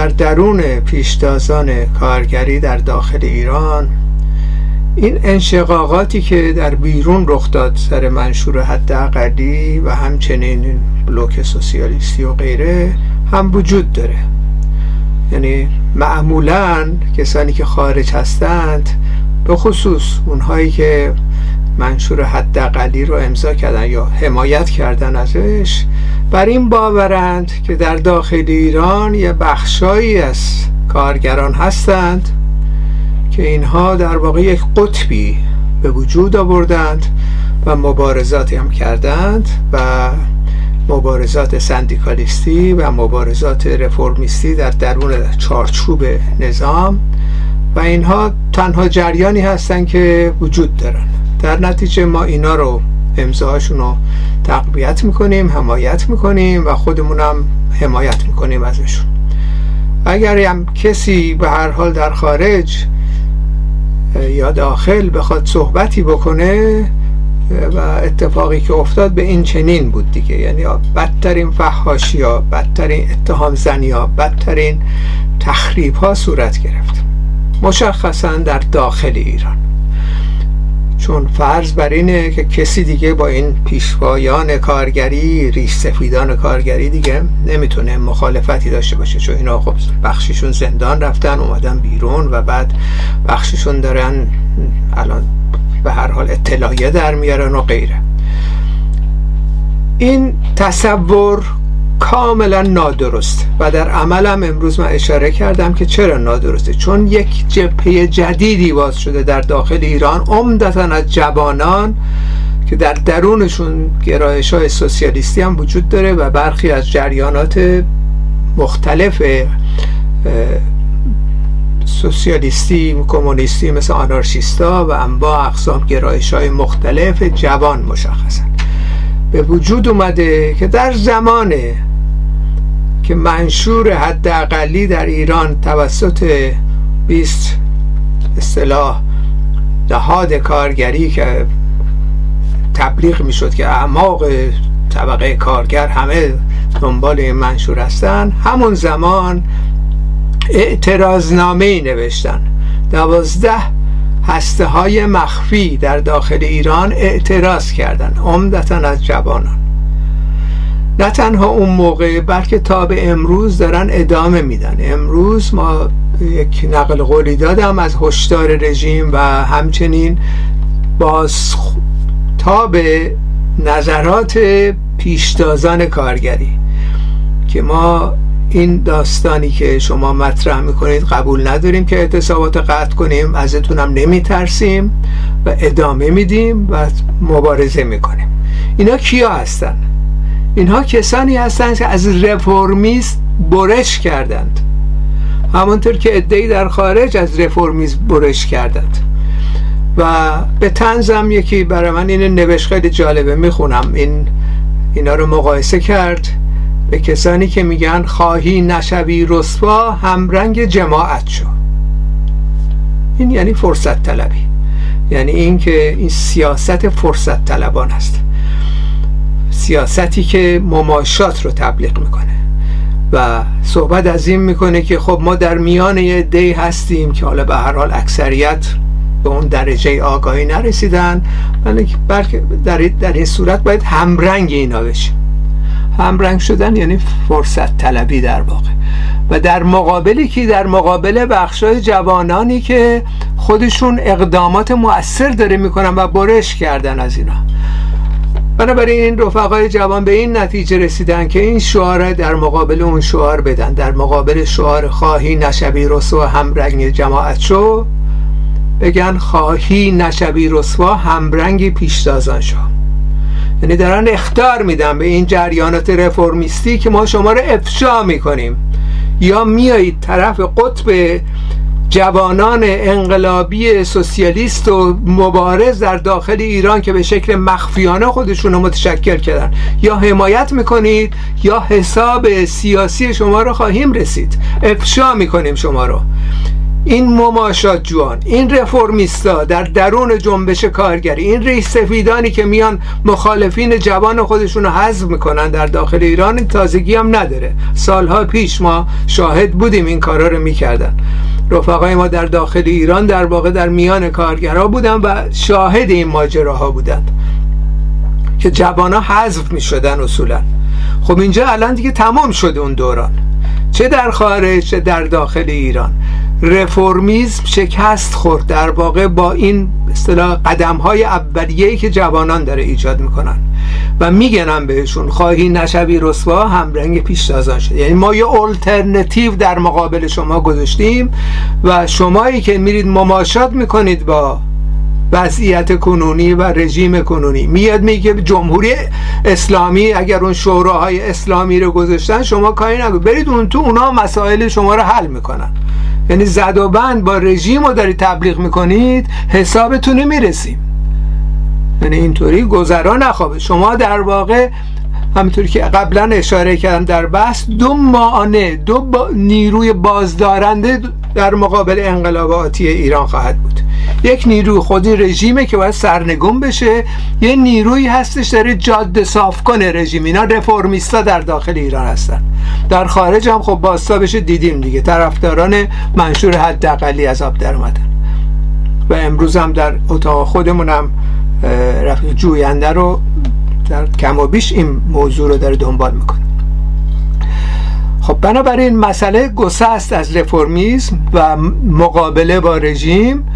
در درون پیشتازان کارگری در داخل ایران. این انشقاقاتی که در بیرون رخ داد سر منشور حداقلی و همچنین بلوک سوسیالیستی و غیره هم وجود داره. یعنی معمولا کسانی که خارج هستند به خصوص اونهایی که منشور حداقلی رو امضا کردن یا حمایت کردن ازش بر این باورند که در داخل ایران یه بخشایی از کارگران هستند که اینها در واقع یک قطبی به وجود آوردند و مبارزاتی هم کردند و مبارزات سندیکالیستی و مبارزات رفرمیستی در درون چارچوب نظام و اینها تنها جریانی هستند که وجود دارن. در نتیجه ما اینا رو امضاهاشون رو تقویت می‌کنیم حمایت می‌کنیم و خودمونم حمایت می‌کنیم ازشون. اگر هم کسی به هر حال در خارج یا داخل بخواد صحبتی بکنه و اتفاقی که افتاد به این چنین بود دیگه. یعنی بدترین فحاشی ها بدترین اتهام زنی ها بدترین تخریب ها صورت گرفت. مشخصا در داخل ایران. چون فرض بر اینه که کسی دیگه با این پیشوایان کارگری ریش سفیدان کارگری دیگه نمی‌تونه مخالفتی داشته باشه. چون اینا خب بخششون زندان رفتن اومدن بیرون و بعد بخششون دارن الان به هر حال اطلاعیه در میارن و غیره. این تصور کاملا نادرست و در عملم امروز من اشاره کردم که چرا نادرسته؟ چون یک جبهه جدیدی باز شده در داخل ایران عمدتا از جوانان که در درونشون گرایش های سوسیالیستی هم وجود داره و برخی از جریانات مختلف سوسیالیستی کمونیستی مثل آنارشیستا و انواع اقسام گرایش های مختلف جوان مشخصن. به وجود اومده که در زمان که منشور حداقلی در ایران توسط 20 اصطلاح نهاد کارگری که تبلیغ می‌شد که اعماق طبقه کارگر همه دنبال این منشور هستن همون زمان اعتراضنامه ای نوشتن. دوازده هسته های مخفی در داخل ایران اعتراض کردند عمدتا از جوانان. نه تنها اون موقع بلکه تا به امروز دارن ادامه میدن امروز ما یک نقل قولی دادم از هشدار رژیم و همچنین باز تا به نظرات پیشتازان کارگری که ما این داستانی که شما مطرح می‌کنید قبول نداریم که اعتصابات قطع کنیم ازتونم نمیترسیم و ادامه میدیم و مبارزه می‌کنیم اینا کیا هستن؟ اینها کسانی هستند که از رفرمیست برش کردند. همانطور که ادهی در خارج از رفرمیز برش کردند. و به تنزم یکی برای من این نوشت خیلی جالبه. می‌خونم. این اینا رو مقایسه کرد به کسانی که میگن خواهی نشوی رسوا همرنگ جماعت شو. این یعنی فرصت طلبی. یعنی این که این سیاست فرصت طلبان است. سیاستی که مماشات رو تبلیغ می‌کنه. و صحبت از این می‌کنه که خب ما در میان یه دی هستیم که حالا به هر حال اکثریت به اون درجه آگاهی نرسیدن. بلکه در, در این صورت باید همرنگ اینا بشیم همرنگ شدن یعنی فرصت طلبی در واقع. و در مقابلی که در مقابل بخشای جوانانی که خودشون اقدامات مؤثر داره می‌کنن و برش کردن از اینا. بنابراین این رفقای جوان به این نتیجه رسیدن که این شعار در مقابل اون شعار بدن در مقابل شعار خواهی نشبی رسوا همرنگ جماعت شو بگن خواهی نشبی رسوا همرنگ پیشتازان شو. یعنی دارن اختار میدن به این جریانات رفرمیستی که ما شما رو افشا می‌کنیم. یا میایید طرف قطب جوانان انقلابی سوسیالیست و مبارز در داخل ایران که به شکل مخفیانه خودشون رو متشکل کردن. یا حمایت می‌کنید یا حساب سیاسی شما رو خواهیم رسید. افشا می‌کنیم شما رو. این مماشات جوان این رفرمیستا در درون جنبش کارگری این ریش سفیدانی که میان مخالفین جوان خودشون رو حذف می‌کنن در داخل ایران این تازگی هم نداره. سالها پیش ما شاهد بودیم این کارا رو می‌کردن. رفقای ما در داخل ایران در واقع در میان کارگرها بودن و شاهد این ماجراها بودند که جوان ها حذف می شدن اصولا. خب اینجا الان دیگه تمام شده اون دوران. چه در خارج چه در داخل ایران. رفرمیزم شکست خورد در واقع با این اصطلاح قدم های اولیه که جوانان داره ایجاد می‌کنن. و میگنم بهشون خواهی نشوی رسوا هم رنگ پیشتازان شد. یعنی ما یه الترنتیو در مقابل شما گذاشتیم و شمایی که میرید مماشات می‌کنید با وضعیت کنونی و رژیم کنونی. میاد میگه جمهوری اسلامی اگر اون شوراهای اسلامی رو گذاشتن شما کاری نگو. برید اون تو اونا مسائل شما رو حل می‌کنن. یعنی زد و بند با رژیم رو دارید تبلیغ می‌کنید حسابتون می‌رسیم. یعنی اینطوری گذرا نخوابه. شما در واقع همینطوری که قبلا اشاره کردم در بحث دو معانه دو با نیروی بازدارنده در مقابل انقلاباتی ایران خواهد بود. یک نیروی خودی رژیمه که باید سرنگون بشه. یه نیروی هستش داره جاده صاف کنه رژیم. اینا رفرمیستا در داخل ایران هستن. در خارج هم خب بشه دیدیم دیگه. طرفداران منشور حداقلی از آب در اومدن. و امروز هم در اتاق خودمونم رفیق جوینده رو در کم و بیش این موضوع رو داره دنبال می‌کنه. خب بنابراین مسئله گسست از رفرمیسم و مقابله با رژیم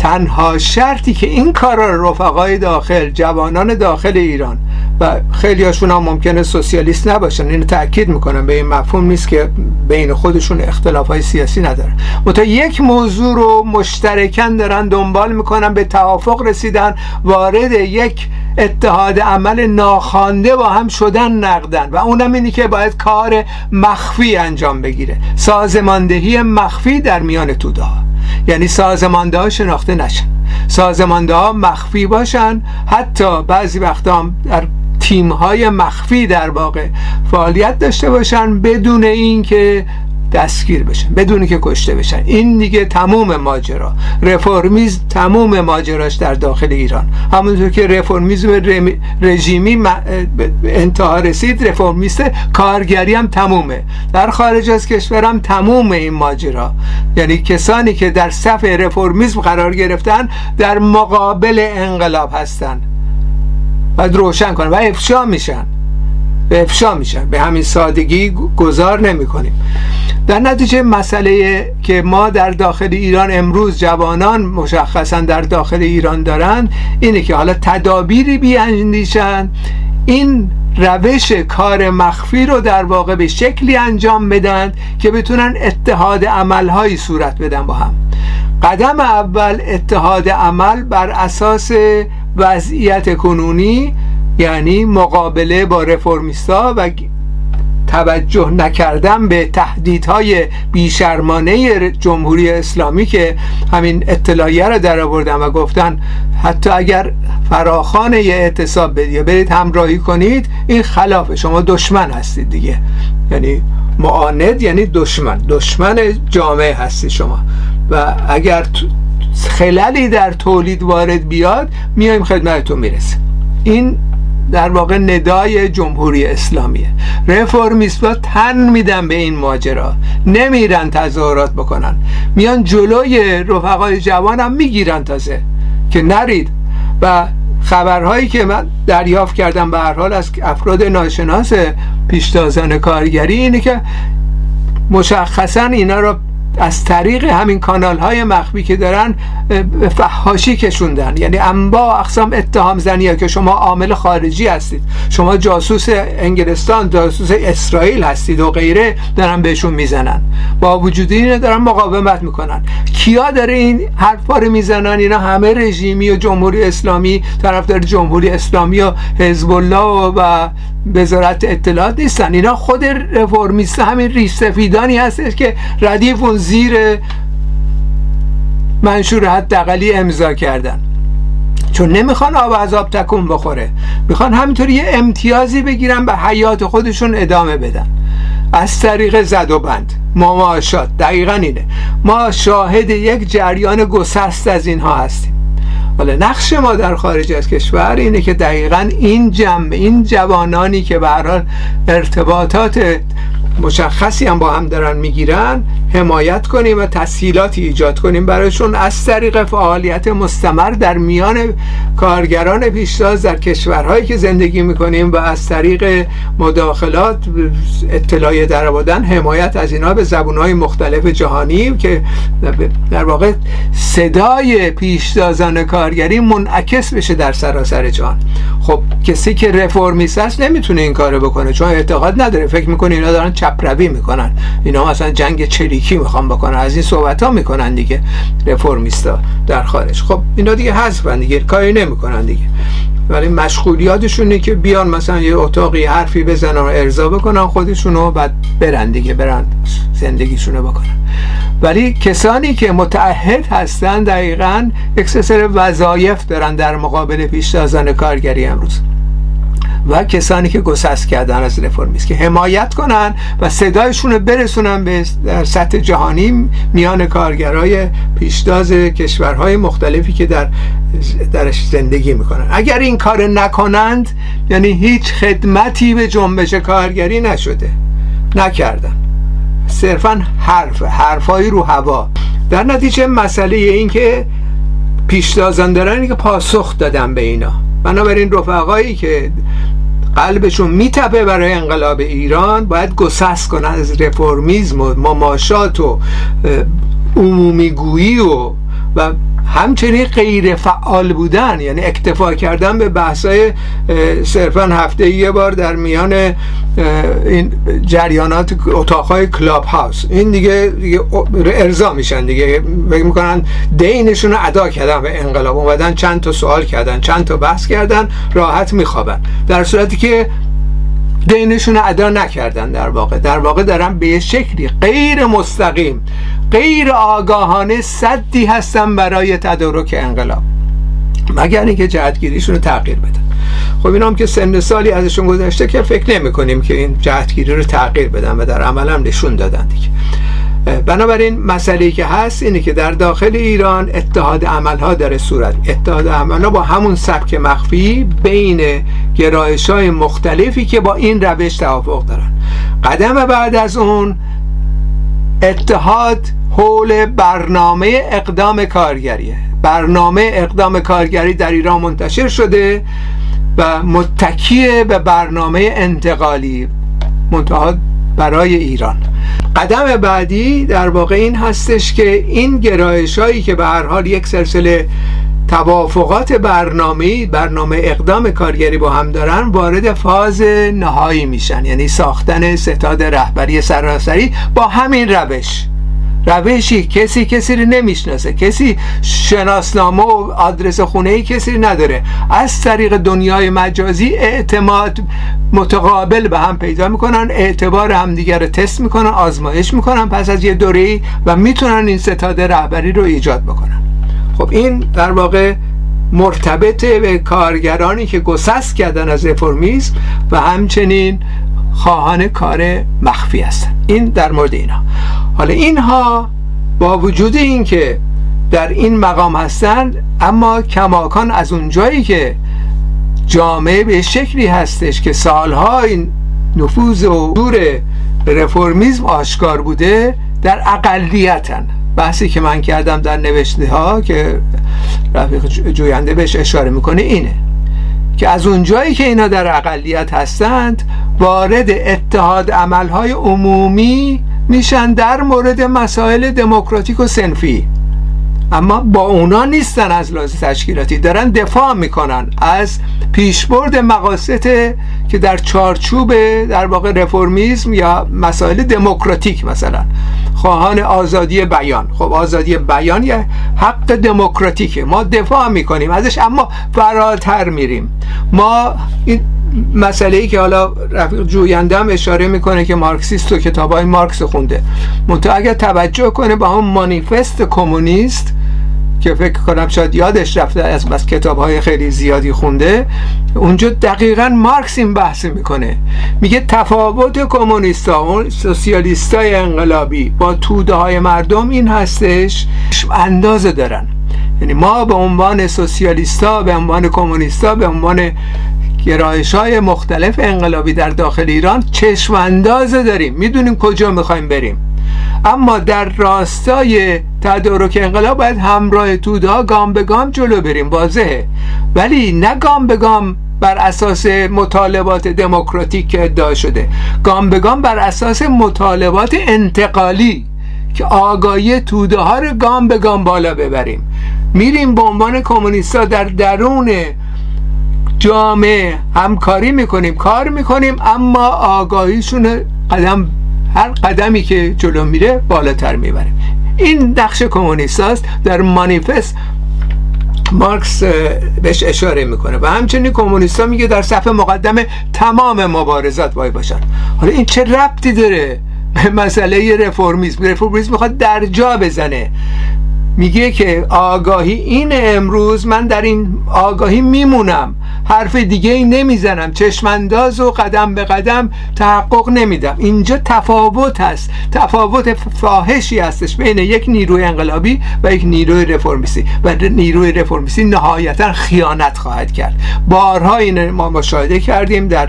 تنها شرطی که این کار رفقای داخل جوانان داخل ایران و خیلی هاشون هم ممکنه سوسیالیست نباشن. اینو تاکید می‌کنم. به این مفهوم نیست که بین خودشون اختلاف های سیاسی ندارن. متا یک موضوع رو مشترکن دارن دنبال می‌کنن به توافق رسیدن وارد یک اتحاد عمل ناخوانده با هم شدن نقدن و اونم اینی که باید کار مخفی انجام بگیره. سازماندهی مخفی در میان توده یعنی سازمانده ها شناخته نشن. سازمانده ها مخفی باشن. حتی بعضی وقتا در تیم های مخفی در واقع فعالیت داشته باشن بدون اینکه دستگیر بشن بدون که کشته بشن. این دیگه تموم ماجرا. رفرمیز تموم ماجراش در داخل ایران. همونطور که رفرمیزم رژیمی انتها رسید رفرمیست کارگری هم تمومه. در خارج از کشورم تموم این ماجرا. یعنی کسانی که در صف رفرمیزم قرار گرفتن در مقابل انقلاب هستن. باید روشن کنن و افشا میشن. به افشا میشن. به همین سادگی گذار نمی کنیم در نتیجه مسئله که ما در داخل ایران امروز جوانان مشخصا در داخل ایران دارند اینه که حالا تدابیری بیاندیشن. این روش کار مخفی رو در واقع به شکلی انجام بدن که بتونن اتحاد عملهایی صورت بدن با هم. قدم اول اتحاد عمل بر اساس وضعیت کنونی یعنی مقابله با رفرمیستا و توجه نکردن به تهدیدهای بیشرمانه جمهوری اسلامی که همین اطلاعیه رو در آوردن و گفتن حتی اگر فراخان یه اعتصاب بدید برید همراهی کنید این خلافه شما دشمن هستید دیگه. یعنی معاند یعنی دشمن. دشمن جامعه هستی شما. و اگر خلالی در تولید وارد بیاد میایم خدمتتون می‌رسه این در واقع ندای جمهوری اسلامیه. رفرمیست تن میدن به این ماجرا. نمیرن تظاهرات بکنن. میان جلوی رفقای جوان هم می‌گیرن تازه. که نرید. و خبرهایی که من دریافت کردم به هر حال از افراد ناشناس پیشتازان کارگری اینه که مشخصا اینا را از طریق همین کانال های مخفی که دارن فحاشی کشوندن. یعنی انبا اقسام اتهام زنی که شما عامل خارجی هستید. شما جاسوس انگلستان جاسوس اسرائیل هستید و غیره دارن بهشون می‌زنن. با وجود این دارن مقاومت می‌کنن. کیا داره این حرفا رو می‌زنن؟ اینا همه رژیمی و جمهوری اسلامی طرفدار جمهوری اسلامی و حزب الله و وزارت اطلاعات نیستن. اینا خود رفرمیست همین ریش سفیدانی هستش که ردیف اون زیر منشور حداقلی امضا کردن. چون نمی‌خوان آب آب تکون بخوره. می‌خوان همینطوری یه امتیازی بگیرن به حیات خودشون ادامه بدن. از طریق زد و بند. مماشات دقیقا اینه. ما شاهد یک جریان گسست از اینها هستیم. حالا نقش ما در خارج از کشور اینه که دقیقا این جمع این جوانانی که به ارتباطات مشخصی هم با هم دارن می‌گیرن حمایت کنیم و تسهیلاتی ایجاد کنیم. برایشون از طریق فعالیت مستمر در میان کارگران پیشتاز در کشورهایی که زندگی می‌کنیم و از طریق مداخلات اطلاعی در حمایت از اینا به زبونهای مختلف جهانی که در واقع صدای پیشتازان کارگری منعکس بشه در سراسر جهان. خب کسی که رفرمیست است نمی‌تونه این کارو بکنه چون اعتقاد نداره. فکر می‌کنه اینا دارن چپروی می‌کنن. اینا مثلا جنگ چریکی می‌خوان بکنن؟ از این صحبت ها می‌کنن دیگه رفرمیستا در خارج. خب اینا دیگه حذفن دیگه کاری نمی‌کنن دیگه. ولی مشغولیاتشونه که بیان مثلا یه اتاقی حرفی بزنن و ارضا بکنن خودشونو بعد برن دیگه برن زندگیشونو بکنن. ولی کسانی که متعهد هستن دقیقا یک سر وظایف دارن در مقابل پیشتازان کارگری امروز. و کسانی که گسست کردن از رفرمیست که حمایت کنن و صدایشون رو برسونن به در سطح جهانی میان کارگرای پیشتاز کشورهای مختلفی که در درش زندگی می‌کنن. اگر این کار نکنند یعنی هیچ خدمتی به جنبش کارگری نشده. نکردن. صرفا حرف حرفایی رو هوا. در نتیجه مسئله این که پیشتازان دارن که پاسخ دادن به اینا. بنابراین رفقایی که قلبشون میتپه برای انقلاب ایران باید گسست کنن از رفرمیزم و مماشات و عمومیگویی و و همچنین غیر فعال بودن یعنی اکتفا کردن به بحثای صرفا هفته یه بار در میان این جریانات اتاقهای کلاب هاوس این دیگه, دیگه ارضا میشن دیگه. فکر می‌کنن دینشون رو ادا کردن به انقلاب. اومدن چند تا سوال کردن چند تا بحث کردن راحت میخوابن. در صورتی که دینشون رو ادا نکردن در واقع. در واقع دارن به شکلی غیر مستقیم غیر آگاهانه صدی هستن برای تدارک انقلاب. مگر اینکه جهتگیریشون رو تغییر بدن. خب اینا هم که سن سالی ازشون گذشته که فکر نمی کنیم که این جهتگیری رو تغییر بدن و در عمل هم نشون دادن دیگه. بنابراین مسئله که هست اینه که در داخل ایران اتحاد عملها داره صورت. اتحاد عملها با همون سبک مخفی بین گرایش های مختلفی که با این روش توافق دارن. قدم بعد از اون اتحاد حول برنامه اقدام کارگریه. برنامه اقدام کارگری در ایران منتشر شده و متکیه به برنامه انتقالی منتها برای ایران. قدم بعدی در واقع این هستش که این گرایش هایی که به هر حال یک سلسله توافقات برنامه برنامه اقدام کارگری با هم دارن وارد فاز نهایی میشن. یعنی ساختن ستاد رهبری سراسری با همین روش. روشی کسی کسی رو نمی‌شناسه. کسی شناسنامه و آدرس خونه کسی نداره. از طریق دنیای مجازی اعتماد متقابل به هم پیدا می‌کنن اعتبار همدیگر رو تست می‌کنن آزمایش می‌کنن. پس از یه دوره و می‌تونن این ستاد رهبری رو ایجاد بکنن. خب این در واقع مرتبط به کارگرانی که گسست کردن از رفرمیسم و همچنین خواهان کار مخفی هستن. این در مورد اینها حالا اینها با وجود اینکه در این مقام هستند اما کماکان از اونجایی که جامعه به شکلی هستش که سالها این نفوذ و دور رفرمیزم آشکار بوده در اقلیتن. بحثی که من کردم در نوشته ها که رفیق جوینده بهش اشاره می‌کنه اینه که از اونجایی که اینا در اقلیت هستند وارد اتحاد عملهای عمومی میشن در مورد مسائل دموکراتیک و سنفی. اما با اونا نیستن از لحاظ تشکیلاتی. دارن دفاع می‌کنن از پیشبرد مقاصد که در چارچوب در واقع رفرمیزم یا مسائل دموکراتیک مثلا. خواهان آزادی بیان. خب آزادی بیان یه حق دموکراتیکه. ما دفاع می‌کنیم ازش اما فراتر میریم. ما این مسئله ای که حالا رفیق جوینده هم اشاره می‌کنه که مارکسیست و کتاب های مارکس خونده. منتها اگر توجه کنه با هم مانیفست کمونیست که فکر کنم شاید یادش رفته از بس کتاب های خیلی زیادی خونده اونجا دقیقا مارکس این بحث می‌کنه. میگه تفاوت کمونیستا سوسیالیستای انقلابی با توده های مردم این هستش اندازه دارن. یعنی ما به عنوان سوسیالیستا به عنوان کمونیستا به عنوان گرایش های مختلف انقلابی در داخل ایران چشم اندازه داریم. می‌دونیم کجا می‌خوایم بریم. اما در راستای تدارک انقلاب باید همراه توده ها گام به گام جلو بریم. واضحه. ولی نه گام به گام بر اساس مطالبات دموکراتیک که ادعا شده. گام به گام بر اساس مطالبات انتقالی که آگاهی توده ها رو گام به گام بالا ببریم. میریم به عنوان کمونیستا در درون جامعه همکاری می‌کنیم کار می‌کنیم اما آگاهیشون قدم هر قدمی که جلو میره بالاتر می‌بریم. این نقش کمونیست است در مانیفست مارکس بهش اشاره می‌کنه و همچنین کمونیستا میگه در صفحه مقدم تمام مبارزات باید باشن حالا این چه ربطی داره به مسئله رفرمیسم رفرمیسم می‌خواد در جا بزنه. میگه که آگاهی این امروز من در این آگاهی میمونم. حرف دیگه ای نمی‌زنم. چشمانداز و قدم به قدم تحقق نمیدم. اینجا تفاوت هست. تفاوت فاحشی هستش بین یک نیروی انقلابی و یک نیروی رفرمیستی. و نیروی رفرمیستی نهایتا خیانت خواهد کرد. بارها این ما مشاهده کردیم. در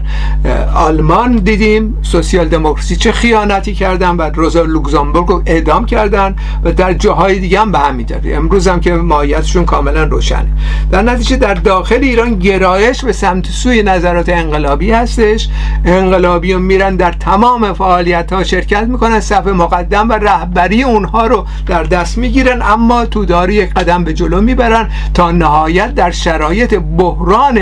آلمان دیدیم سوسیال دموکراسی چه خیانتی کردن و روزا لوکزامبورگ رو اعدام کردن و در جاهای دیگه هم به همین امروز هم که ماهیتشون کاملا روشنه. در نتیجه در داخل ایران گرایش به سمت سوی نظرات انقلابی هستش. انقلابیون میرن در تمام فعالیت ها شرکت می‌کنن صف مقدم و رهبری اونها رو در دست می‌گیرن اما توداری یک قدم به جلو می‌برن تا نهایت در شرایط بحران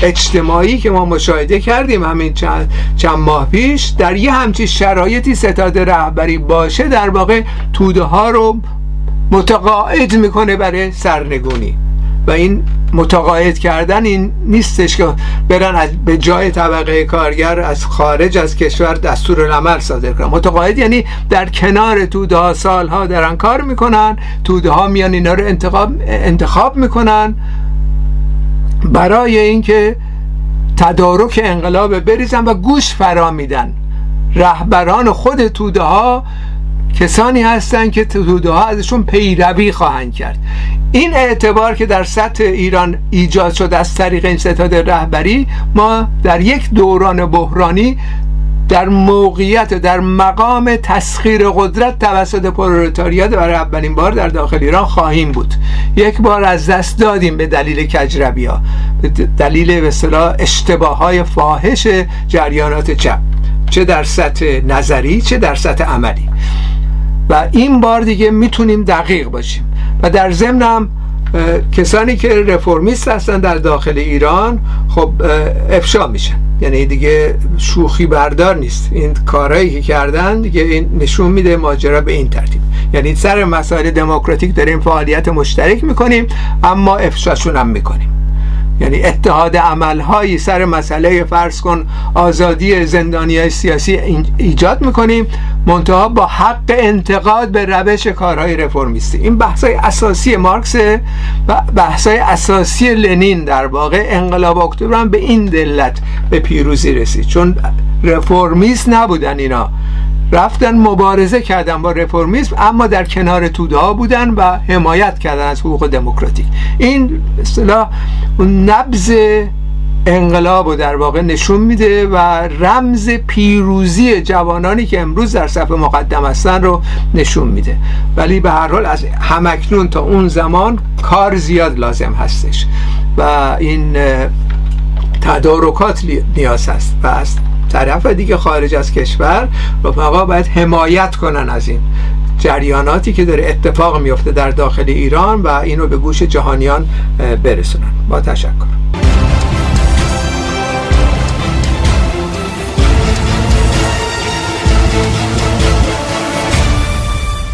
اجتماعی که ما مشاهده کردیم همین چند, چند ماه پیش در یه همچی شرایطی ستاد رهبری باشه در واقع توده ها رو متقاعد می‌کنه برای سرنگونی. و این متقاعد کردن این نیستش که برن از به جای طبقه کارگر از خارج از کشور دستور العمل صادر کنن. متقاعد یعنی در کنار توده ها سالها درن کار می‌کنن توده ها میان اینا رو انتخاب, انتخاب می‌کنن برای اینکه تدارک انقلاب بریزن و گوش فرا میدن. رهبران خود توده ها کسانی هستند که توده ها ازشون پیروی خواهند کرد. این اعتبار که در سطح ایران ایجاد شد از طریق این ستاد رهبری ما در یک دوران بحرانی در موقعیت در مقام تسخیر قدرت توسط پرولتاریات برای اولین بار در داخل ایران خواهیم بود. یک بار از دست دادیم به دلیل کجربی ها به دلیل به اشتباه های فاحش جریانات چپ چه در سطح نظری چه در سطح عملی. و این بار دیگه می‌تونیم دقیق باشیم. و در ضمن هم کسانی که رفرمیست هستن در داخل ایران خب افشا میشن. یعنی دیگه شوخی بردار نیست. این کارهایی که کردن دیگه این نشون میده ماجرا به این ترتیب. یعنی سر مسائل دموکراتیک داریم فعالیت مشترک می‌کنیم اما افشاشون هم می‌کنیم. یعنی اتحاد عملهایی سر مسئله فرض کن آزادی زندانی های سیاسی ایجاد می‌کنیم منتها با حق انتقاد به روش کارهای رفرمیستی. این بحثای اساسی مارکس و بحثای اساسی لنین در واقع انقلاب اکتبر هم به این دلت به پیروزی رسید. چون رفرمیست نبودن اینا. رفتن مبارزه کردن با رفرمیسم اما در کنار توده ها بودن و حمایت کردن از حقوق دموکراتیک. این اصطلاح نبز انقلاب رو در واقع نشون میده و رمز پیروزی جوانانی که امروز در صف مقدم هستن رو نشون میده. ولی به هر حال از همکنون تا اون زمان کار زیاد لازم هستش. و این تدارکات نیاز هست و از طرف دیگه خارج از کشور رفقا باید حمایت کنن از این جریاناتی که داره اتفاق میفته در داخل ایران و اینو به گوش جهانیان برسونن. با تشکر.